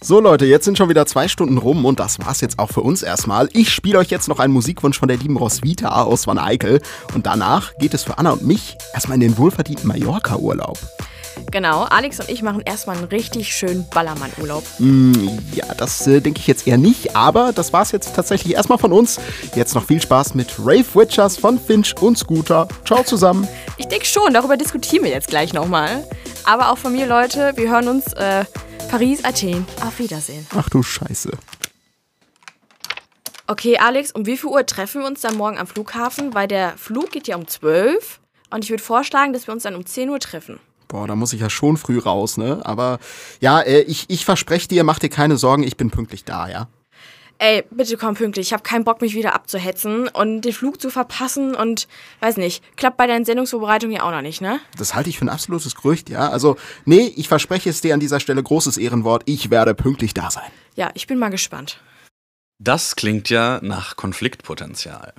So Leute, jetzt sind schon wieder zwei Stunden rum und das war's jetzt auch für uns erstmal. Ich spiele euch jetzt noch einen Musikwunsch von der lieben Roswitha aus Van Eyck und danach geht es für Anna und mich erstmal in den wohlverdienten Mallorca-Urlaub. Genau, Alex und ich machen erstmal einen richtig schönen Ballermann-Urlaub. Mm, ja, das äh, denke ich jetzt eher nicht, aber das war's jetzt tatsächlich erstmal von uns. Jetzt noch viel Spaß mit Rave Witchers von Finch und Scooter. Ciao zusammen. Ich denke schon, darüber diskutieren wir jetzt gleich nochmal. Aber auch von mir, Leute, wir hören uns äh, Paris, Athen. Auf Wiedersehen. Ach du Scheiße. Okay, Alex, um wie viel Uhr treffen wir uns dann morgen am Flughafen? Weil der Flug geht ja um 12 und ich würde vorschlagen, dass wir uns dann um 10 Uhr treffen. Boah, da muss ich ja schon früh raus, ne? Aber ja, äh, ich, ich verspreche dir, mach dir keine Sorgen, ich bin pünktlich da, ja? Ey, bitte komm pünktlich. Ich habe keinen Bock, mich wieder abzuhetzen und den Flug zu verpassen und weiß nicht, klappt bei deinen Sendungsvorbereitungen ja auch noch nicht, ne? Das halte ich für ein absolutes Gerücht, ja? Also, nee, ich verspreche es dir an dieser Stelle großes Ehrenwort, ich werde pünktlich da sein. Ja, ich bin mal gespannt. Das klingt ja nach Konfliktpotenzial.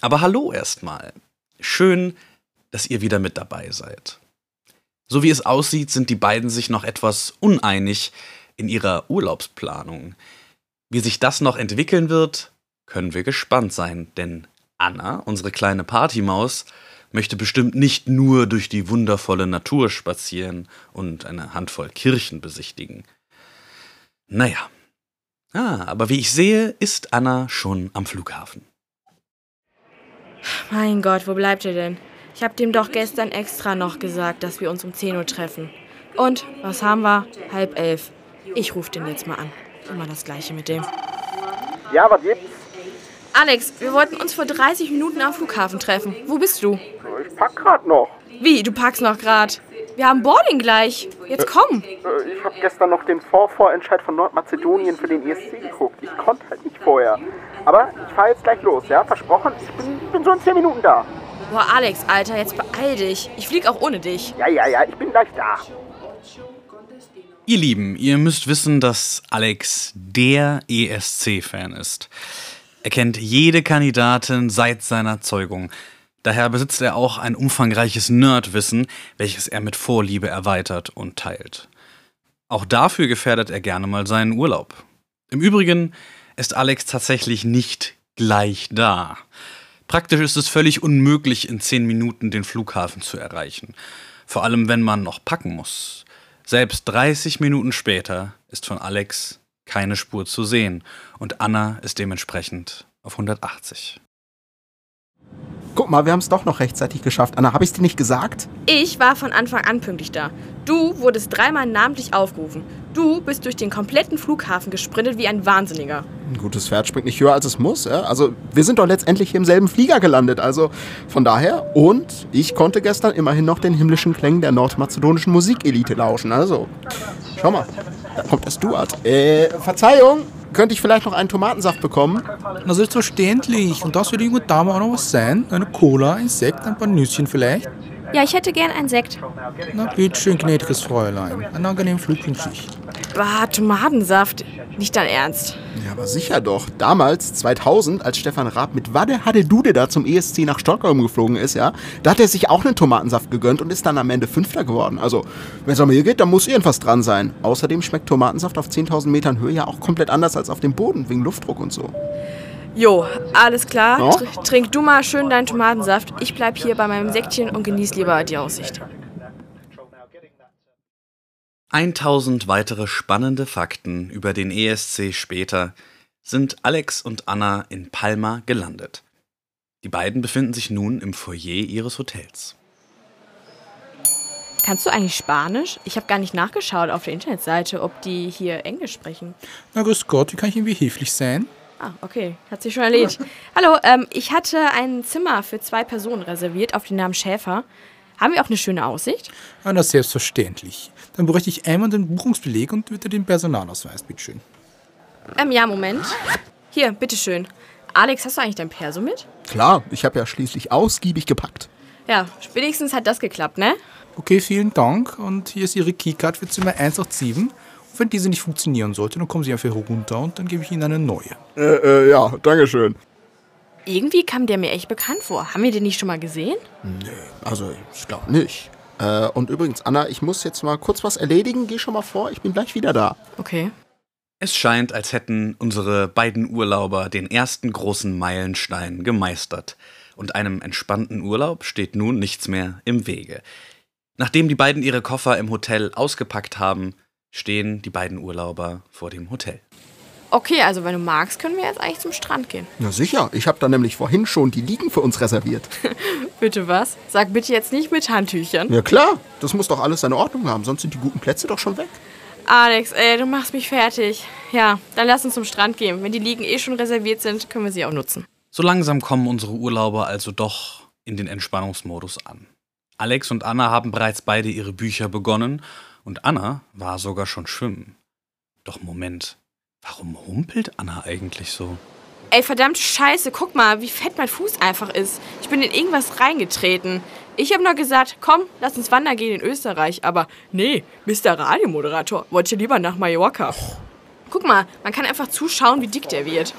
Aber hallo erstmal. Schön, dass ihr wieder mit dabei seid. So wie es aussieht, sind die beiden sich noch etwas uneinig in ihrer Urlaubsplanung. Wie sich das noch entwickeln wird, können wir gespannt sein, denn Anna, unsere kleine Partymaus, möchte bestimmt nicht nur durch die wundervolle Natur spazieren und eine Handvoll Kirchen besichtigen. Naja. Ah, aber wie ich sehe, ist Anna schon am Flughafen. Mein Gott, wo bleibt ihr denn? Ich habe dem doch gestern extra noch gesagt, dass wir uns um 10 Uhr treffen. Und, was haben wir? Halb elf. Ich rufe den jetzt mal an. Immer das Gleiche mit dem. Ja, was gibt's? Alex, wir wollten uns vor 30 Minuten am Flughafen treffen. Wo bist du? Ich pack grad noch. Wie, du packst noch grad? Wir haben Boarding gleich. Jetzt komm. Äh, Ich habe gestern noch den Vorvorentscheid von Nordmazedonien für den ESC geguckt. Ich konnte halt nicht vorher. Aber ich fahre jetzt gleich los, ja? Versprochen, ich bin, bin so in 10 Minuten da. Boah, Alex, Alter, jetzt beeil dich. Ich flieg auch ohne dich. Ja, ja, ja, ich bin gleich da. Ihr Lieben, ihr müsst wissen, dass Alex der ESC-Fan ist. Er kennt jede Kandidatin seit seiner Zeugung. Daher besitzt er auch ein umfangreiches Nerdwissen, welches er mit Vorliebe erweitert und teilt. Auch dafür gefährdet er gerne mal seinen Urlaub. Im Übrigen ist Alex tatsächlich nicht gleich da. Praktisch ist es völlig unmöglich, in 10 Minuten den Flughafen zu erreichen. Vor allem, wenn man noch packen muss. Selbst 30 Minuten später ist von Alex keine Spur zu sehen und Anna ist dementsprechend auf 180. Guck mal, wir haben es doch noch rechtzeitig geschafft. Anna, habe ich dir nicht gesagt? Ich war von Anfang an pünktlich da. Du wurdest dreimal namentlich aufgerufen. Du bist durch den kompletten Flughafen gesprintet wie ein Wahnsinniger. Ein gutes Pferd springt nicht höher, als es muss. Ja? Also, wir sind doch letztendlich hier im selben Flieger gelandet. Also, von daher. Und ich konnte gestern immerhin noch den himmlischen Klängen der nordmazedonischen Musikelite lauschen. Also, schau mal. Da kommt der Stuart. Äh, Verzeihung. Könnte ich vielleicht noch einen Tomatensaft bekommen? Na selbstverständlich. Und das für die junge Dame auch noch was sein? Eine Cola, ein Sekt, ein paar Nüsschen vielleicht? Ja, ich hätte gern einen Sekt. Na bitteschön, gnädiges Fräulein. Einen angenehmen Flug wünsche ich. Bah, Tomatensaft. Nicht dein Ernst. Ja, aber sicher doch. Damals, 2000, als Stefan Raab mit Wade Hade Dude da zum ESC nach Stockholm geflogen ist, ja, da hat er sich auch einen Tomatensaft gegönnt und ist dann am Ende Fünfter geworden. Also, wenn es um mir geht, dann muss irgendwas dran sein. Außerdem schmeckt Tomatensaft auf 10.000 Metern Höhe ja auch komplett anders als auf dem Boden, wegen Luftdruck und so. Jo, alles klar. Tr trink du mal schön deinen Tomatensaft. Ich bleib hier bei meinem Säckchen und genieß lieber die Aussicht. 1000 weitere spannende Fakten über den ESC später sind Alex und Anna in Palma gelandet. Die beiden befinden sich nun im Foyer ihres Hotels. Kannst du eigentlich Spanisch? Ich habe gar nicht nachgeschaut auf der Internetseite, ob die hier Englisch sprechen. Na grüß Gott, wie kann ich Ihnen behilflich sein? Ah, okay. Hat sich schon erledigt. Hallo, ähm, ich hatte ein Zimmer für zwei Personen reserviert auf den Namen Schäfer. Haben wir auch eine schöne Aussicht? Ah, na selbstverständlich. Dann bräuchte ich einmal den Buchungsbeleg und bitte den Personalausweis, bitteschön. Ähm, ja, Moment. Hier, bitteschön. Alex, hast du eigentlich dein Perso mit? Klar, ich habe ja schließlich ausgiebig gepackt. Ja, wenigstens hat das geklappt, ne? Okay, vielen Dank. Und hier ist Ihre Keycard für Zimmer 187. Wenn diese nicht funktionieren sollte, dann kommen Sie einfach runter und dann gebe ich Ihnen eine neue. Äh, äh, ja, dankeschön. Irgendwie kam der mir echt bekannt vor. Haben wir den nicht schon mal gesehen? Also, ich glaube nicht. Äh, und übrigens, Anna, ich muss jetzt mal kurz was erledigen. Geh schon mal vor, ich bin gleich wieder da. Okay. Es scheint, als hätten unsere beiden Urlauber den ersten großen Meilenstein gemeistert. Und einem entspannten Urlaub steht nun nichts mehr im Wege. Nachdem die beiden ihre Koffer im Hotel ausgepackt haben, stehen die beiden Urlauber vor dem Hotel. Okay, also wenn du magst, können wir jetzt eigentlich zum Strand gehen. Na sicher, ich habe da nämlich vorhin schon die Liegen für uns reserviert. Bitte was? Sag bitte jetzt nicht mit Handtüchern. Ja klar, das muss doch alles seine Ordnung haben, sonst sind die guten Plätze doch schon weg. Alex, ey, du machst mich fertig. Ja, dann lass uns zum Strand gehen. Wenn die Liegen eh schon reserviert sind, können wir sie auch nutzen. So langsam kommen unsere Urlauber also doch in den Entspannungsmodus an. Alex und Anna haben bereits beide ihre Bücher begonnen und Anna war sogar schon schwimmen. Doch Moment, warum humpelt Anna eigentlich so? Ey, verdammt scheiße, guck mal, wie fett mein Fuß einfach ist. Ich bin in irgendwas reingetreten. Ich habe nur gesagt, komm, lass uns wandern gehen in Österreich. Aber nee, Mr. Radiomoderator wollte lieber nach Mallorca. Guck mal, man kann einfach zuschauen, wie dick der wird.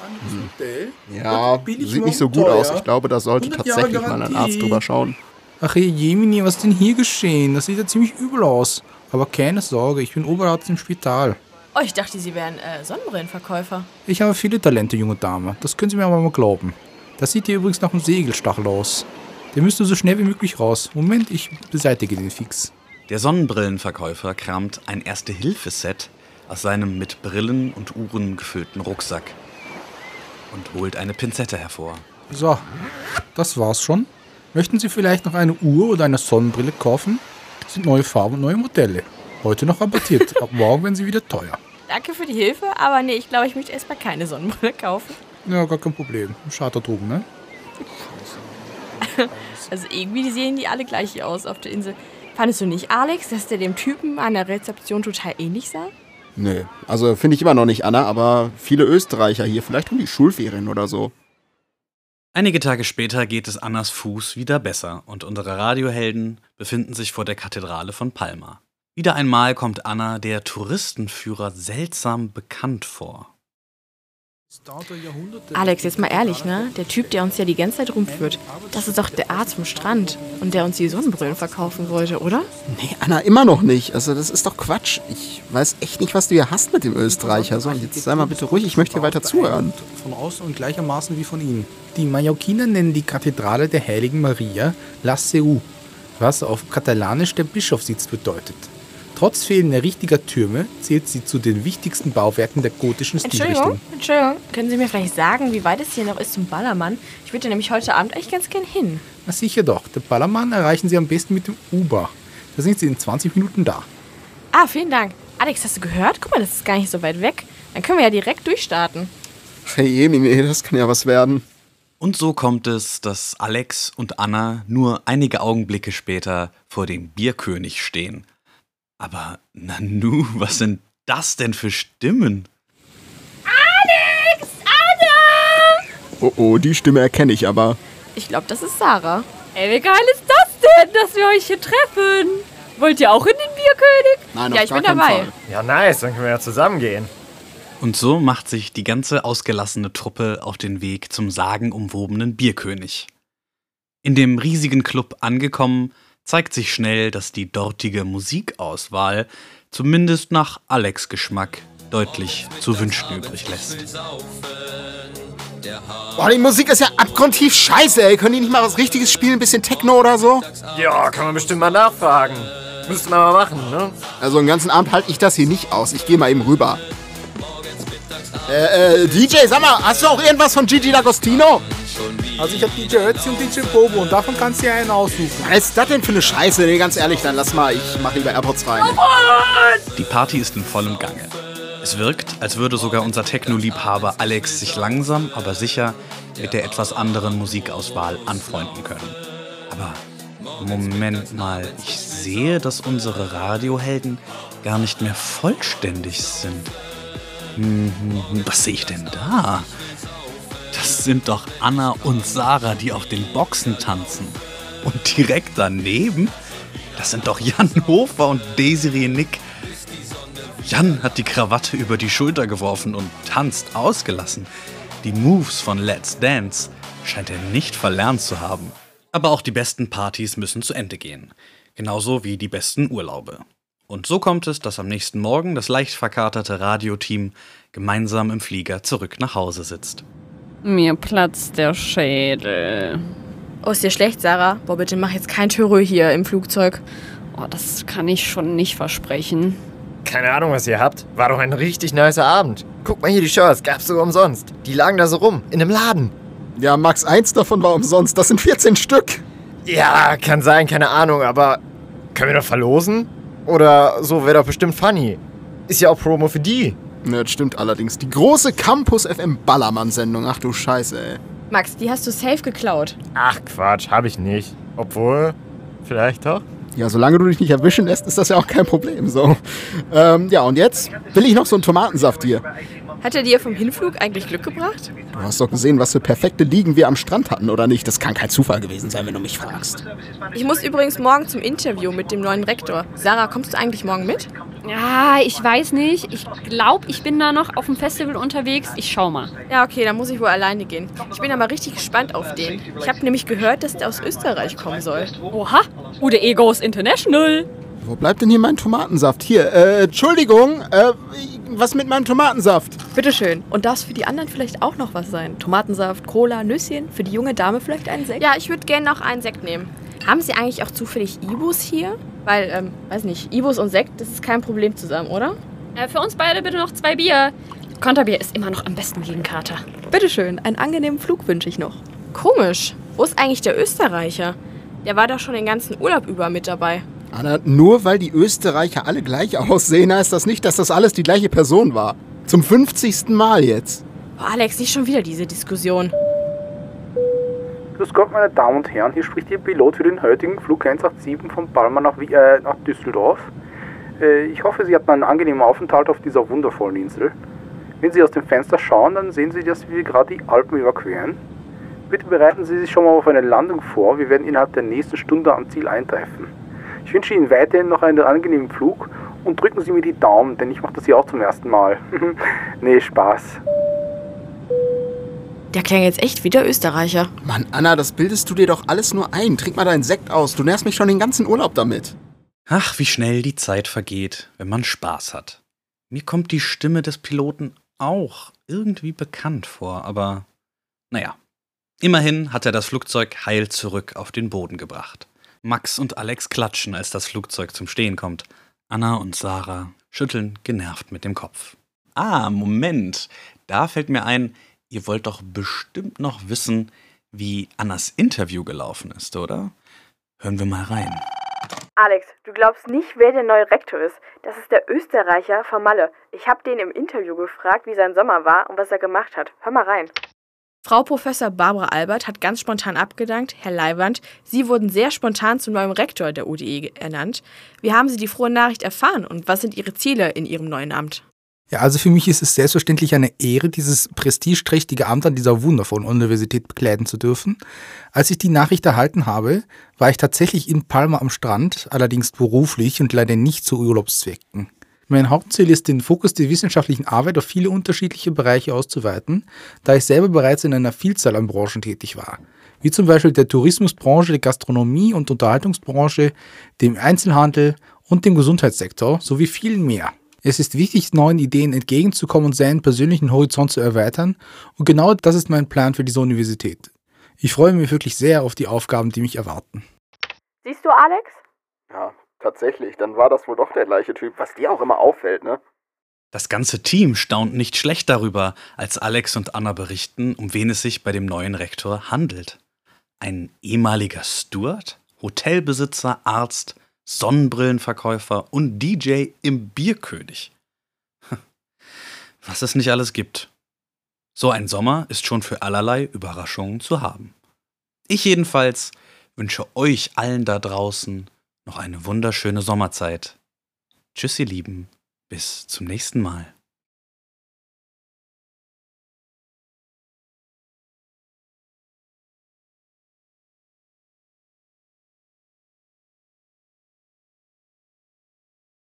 Ja, Billig sieht nicht so gut aus. Ich glaube, da sollte 100 Jahre tatsächlich mal ein. Arzt drüber schauen. Ach hey, Jemini, was ist denn hier geschehen? Das sieht ja ziemlich übel aus. Aber keine Sorge, ich bin Oberarzt im Spital. Oh, ich dachte, Sie wären äh, Sonnenbrillenverkäufer. Ich habe viele Talente, junge Dame. Das können Sie mir aber mal glauben. Das sieht hier übrigens nach einem Segelstachel aus. Der müsste so schnell wie möglich raus. Moment, ich beseitige den fix. Der Sonnenbrillenverkäufer kramt ein Erste-Hilfe-Set aus seinem mit Brillen und Uhren gefüllten Rucksack und holt eine Pinzette hervor. So, das war's schon. Möchten Sie vielleicht noch eine Uhr oder eine Sonnenbrille kaufen? Sind neue Farben und neue Modelle. Heute noch rabattiert, ab morgen werden sie wieder teuer. Danke für die Hilfe, aber nee, ich glaube, ich möchte erstmal keine Sonnenbrille kaufen. Ja, gar kein Problem. Schade droben, ne? Also irgendwie sehen die alle gleich aus auf der Insel. Fandest du nicht, Alex, dass der dem Typen an der Rezeption total ähnlich sah? Nö, also finde ich immer noch nicht, Anna, aber viele Österreicher hier, vielleicht um die Schulferien oder so. Einige Tage später geht es Annas Fuß wieder besser und unsere Radiohelden befinden sich vor der Kathedrale von Palma. Wieder einmal kommt Anna der Touristenführer seltsam bekannt vor. Alex, jetzt mal ehrlich, ne? Der Typ, der uns ja die ganze Zeit rumführt, das ist doch der Arzt vom Strand und der uns die Sonnenbrillen verkaufen wollte, oder? Nee, Anna, immer noch nicht. Also das ist doch Quatsch. Ich weiß echt nicht, was du hier hast mit dem Österreicher. So, jetzt sei mal bitte ruhig, ich möchte dir weiter zuhören. Von außen und gleichermaßen wie von ihnen. Die Mallorquiner nennen die Kathedrale der Heiligen Maria La Seu, was auf Katalanisch der Bischofssitz bedeutet. Trotz fehlender richtiger Türme zählt sie zu den wichtigsten Bauwerken der gotischen Entschuldigung, Stilrichtung. Entschuldigung. Können Sie mir vielleicht sagen, wie weit es hier noch ist zum Ballermann? Ich würde nämlich heute Abend eigentlich ganz gern hin. Na sicher doch, den Ballermann erreichen Sie am besten mit dem Uber. Da sind Sie in 20 Minuten da. Ah, vielen Dank. Alex, hast du gehört? Guck mal, das ist gar nicht so weit weg. Dann können wir ja direkt durchstarten. Hey, Jemine, das kann ja was werden. Und so kommt es, dass Alex und Anna nur einige Augenblicke später vor dem Bierkönig stehen. Aber Nanu, was sind das denn für Stimmen? Oh oh, die Stimme erkenne ich aber. Ich glaube, das ist Sarah. Ey, wie geil ist das denn, dass wir euch hier treffen? Wollt ihr auch in den Bierkönig? Nein, Ja, auf ich gar bin keinen dabei. Fall. Ja, nice, dann können wir ja zusammen gehen. Und so macht sich die ganze ausgelassene Truppe auf den Weg zum sagenumwobenen Bierkönig. In dem riesigen Club angekommen, zeigt sich schnell, dass die dortige Musikauswahl, zumindest nach Alex Geschmack, deutlich zu wünschen übrig lässt. Boah, die Musik ist ja abgrundtief scheiße, ey. Können die nicht mal was Richtiges spielen? Ein bisschen Techno oder so? Ja, kann man bestimmt mal nachfragen. Müsste man mal machen, ne? Also den ganzen Abend halte ich das hier nicht aus. Ich gehe mal eben rüber. Äh, äh, DJ, sag mal, hast du auch irgendwas von Gigi D'Agostino? Also ich habe DJ Ötzi und DJ Bobo und davon kannst du ja einen aussuchen. Was ist das denn für eine Scheiße? Nee, ganz ehrlich, dann lass mal, ich mach lieber AirPods rein. Die Party ist in vollem Gange. Es wirkt, als würde sogar unser Techno-Liebhaber Alex sich langsam, aber sicher mit der etwas anderen Musikauswahl anfreunden können. Aber Moment mal, ich sehe, dass unsere Radiohelden gar nicht mehr vollständig sind. Hm, hm, was sehe ich denn da? Das sind doch Anna und Sarah, die auf den Boxen tanzen. Und direkt daneben, das sind doch Jan Hofer und Desiree Nick. Jan hat die Krawatte über die Schulter geworfen und tanzt ausgelassen. Die Moves von Let's Dance scheint er nicht verlernt zu haben. Aber auch die besten Partys müssen zu Ende gehen. Genauso wie die besten Urlaube. Und so kommt es, dass am nächsten Morgen das leicht verkaterte Radioteam gemeinsam im Flieger zurück nach Hause sitzt. Mir platzt der Schädel. Oh, ist dir schlecht, Sarah? Boah, bitte mach jetzt kein Törö hier im Flugzeug. Oh, das kann ich schon nicht versprechen. Keine Ahnung, was ihr habt. War doch ein richtig nicer Abend. Guck mal hier die Shirts, gab's sogar umsonst. Die lagen da so rum, in einem Laden. Ja, Max, eins davon war umsonst. Das sind 14 Stück. Ja, kann sein, keine Ahnung, aber können wir doch verlosen? Oder so wäre doch bestimmt funny. Ist ja auch Promo für die. Ne, das stimmt allerdings. Die große Campus FM Ballermann-Sendung. Ach du Scheiße, ey. Max, die hast du safe geklaut. Ach Quatsch, hab ich nicht. Obwohl, vielleicht doch. Ja, solange du dich nicht erwischen lässt, ist das ja auch kein Problem. So. Ähm, ja, und jetzt will ich noch so einen Tomatensaft hier. Hat er dir vom Hinflug eigentlich Glück gebracht? Du hast doch gesehen, was für perfekte Liegen wir am Strand hatten, oder nicht? Das kann kein Zufall gewesen sein, wenn du mich fragst. Ich muss übrigens morgen zum Interview mit dem neuen Rektor. Sarah, kommst du eigentlich morgen mit? Ja, ich weiß nicht. Ich glaube, ich bin da noch auf dem Festival unterwegs. Ich schau mal. Ja, okay, dann muss ich wohl alleine gehen. Ich bin aber richtig gespannt auf den. Ich habe nämlich gehört, dass der aus Österreich kommen soll. Oha, UDE goes international. Wo bleibt denn hier mein Tomatensaft? Hier, äh, Entschuldigung, äh, was mit meinem Tomatensaft? Bitteschön. Und darf für die anderen vielleicht auch noch was sein? Tomatensaft, Cola, Nüsschen? Für die junge Dame vielleicht einen Sekt? Ja, ich würde gerne noch einen Sekt nehmen. Haben Sie eigentlich auch zufällig Ibus hier? Weil, ähm, weiß nicht, Ibus und Sekt, das ist kein Problem zusammen, oder? Äh, für uns beide bitte noch zwei Bier. Konterbier ist immer noch am besten gegen Kater. Bitteschön, einen angenehmen Flug wünsche ich noch. Komisch. Wo ist eigentlich der Österreicher? Der war doch schon den ganzen Urlaub über mit dabei. Anna, nur weil die Österreicher alle gleich aussehen, heißt das nicht, dass das alles die gleiche Person war. Zum 50. Mal jetzt. Boah, Alex, nicht schon wieder diese Diskussion. Grüß Gott, meine Damen und Herren, hier spricht Ihr Pilot für den heutigen Flug 187 von Palma nach, äh, nach Düsseldorf. Äh, ich hoffe, Sie hatten einen angenehmen Aufenthalt auf dieser wundervollen Insel. Wenn Sie aus dem Fenster schauen, dann sehen Sie, dass wir gerade die Alpen überqueren. Bitte bereiten Sie sich schon mal auf eine Landung vor. Wir werden innerhalb der nächsten Stunde am Ziel eintreffen. Ich wünsche Ihnen weiterhin noch einen angenehmen Flug und drücken Sie mir die Daumen, denn ich mache das hier auch zum ersten Mal. nee, Spaß. Der klang jetzt echt wie der Österreicher. Mann, Anna, das bildest du dir doch alles nur ein. Trink mal deinen Sekt aus. Du nervst mich schon den ganzen Urlaub damit. Ach, wie schnell die Zeit vergeht, wenn man Spaß hat. Mir kommt die Stimme des Piloten auch irgendwie bekannt vor, aber naja. Immerhin hat er das Flugzeug heil zurück auf den Boden gebracht. Max und Alex klatschen, als das Flugzeug zum Stehen kommt. Anna und Sarah schütteln genervt mit dem Kopf. Ah, Moment. Da fällt mir ein, ihr wollt doch bestimmt noch wissen, wie Annas Interview gelaufen ist, oder? Hören wir mal rein. Alex, du glaubst nicht, wer der neue Rektor ist. Das ist der Österreicher von Malle. Ich habe den im Interview gefragt, wie sein Sommer war und was er gemacht hat. Hör mal rein. Frau Professor Barbara Albert hat ganz spontan abgedankt. Herr Leiwand, Sie wurden sehr spontan zum neuen Rektor der UDE ernannt. Wie haben Sie die frohe Nachricht erfahren und was sind Ihre Ziele in Ihrem neuen Amt? Ja, also für mich ist es selbstverständlich eine Ehre, dieses prestigeträchtige Amt an dieser wundervollen Universität bekleiden zu dürfen. Als ich die Nachricht erhalten habe, war ich tatsächlich in Palma am Strand, allerdings beruflich und leider nicht zu Urlaubszwecken. Mein Hauptziel ist, den Fokus der wissenschaftlichen Arbeit auf viele unterschiedliche Bereiche auszuweiten, da ich selber bereits in einer Vielzahl an Branchen tätig war, wie zum Beispiel der Tourismusbranche, der Gastronomie und Unterhaltungsbranche, dem Einzelhandel und dem Gesundheitssektor sowie vielen mehr. Es ist wichtig, neuen Ideen entgegenzukommen und seinen persönlichen Horizont zu erweitern. Und genau das ist mein Plan für diese Universität. Ich freue mich wirklich sehr auf die Aufgaben, die mich erwarten. Siehst du, Alex? Ja, tatsächlich, dann war das wohl doch der gleiche Typ, was dir auch immer auffällt, ne? Das ganze Team staunt nicht schlecht darüber, als Alex und Anna berichten, um wen es sich bei dem neuen Rektor handelt. Ein ehemaliger Steward, Hotelbesitzer, Arzt, Sonnenbrillenverkäufer und DJ im Bierkönig. Was es nicht alles gibt. So ein Sommer ist schon für allerlei Überraschungen zu haben. Ich jedenfalls wünsche euch allen da draußen noch eine wunderschöne Sommerzeit. Tschüss, ihr Lieben. Bis zum nächsten Mal.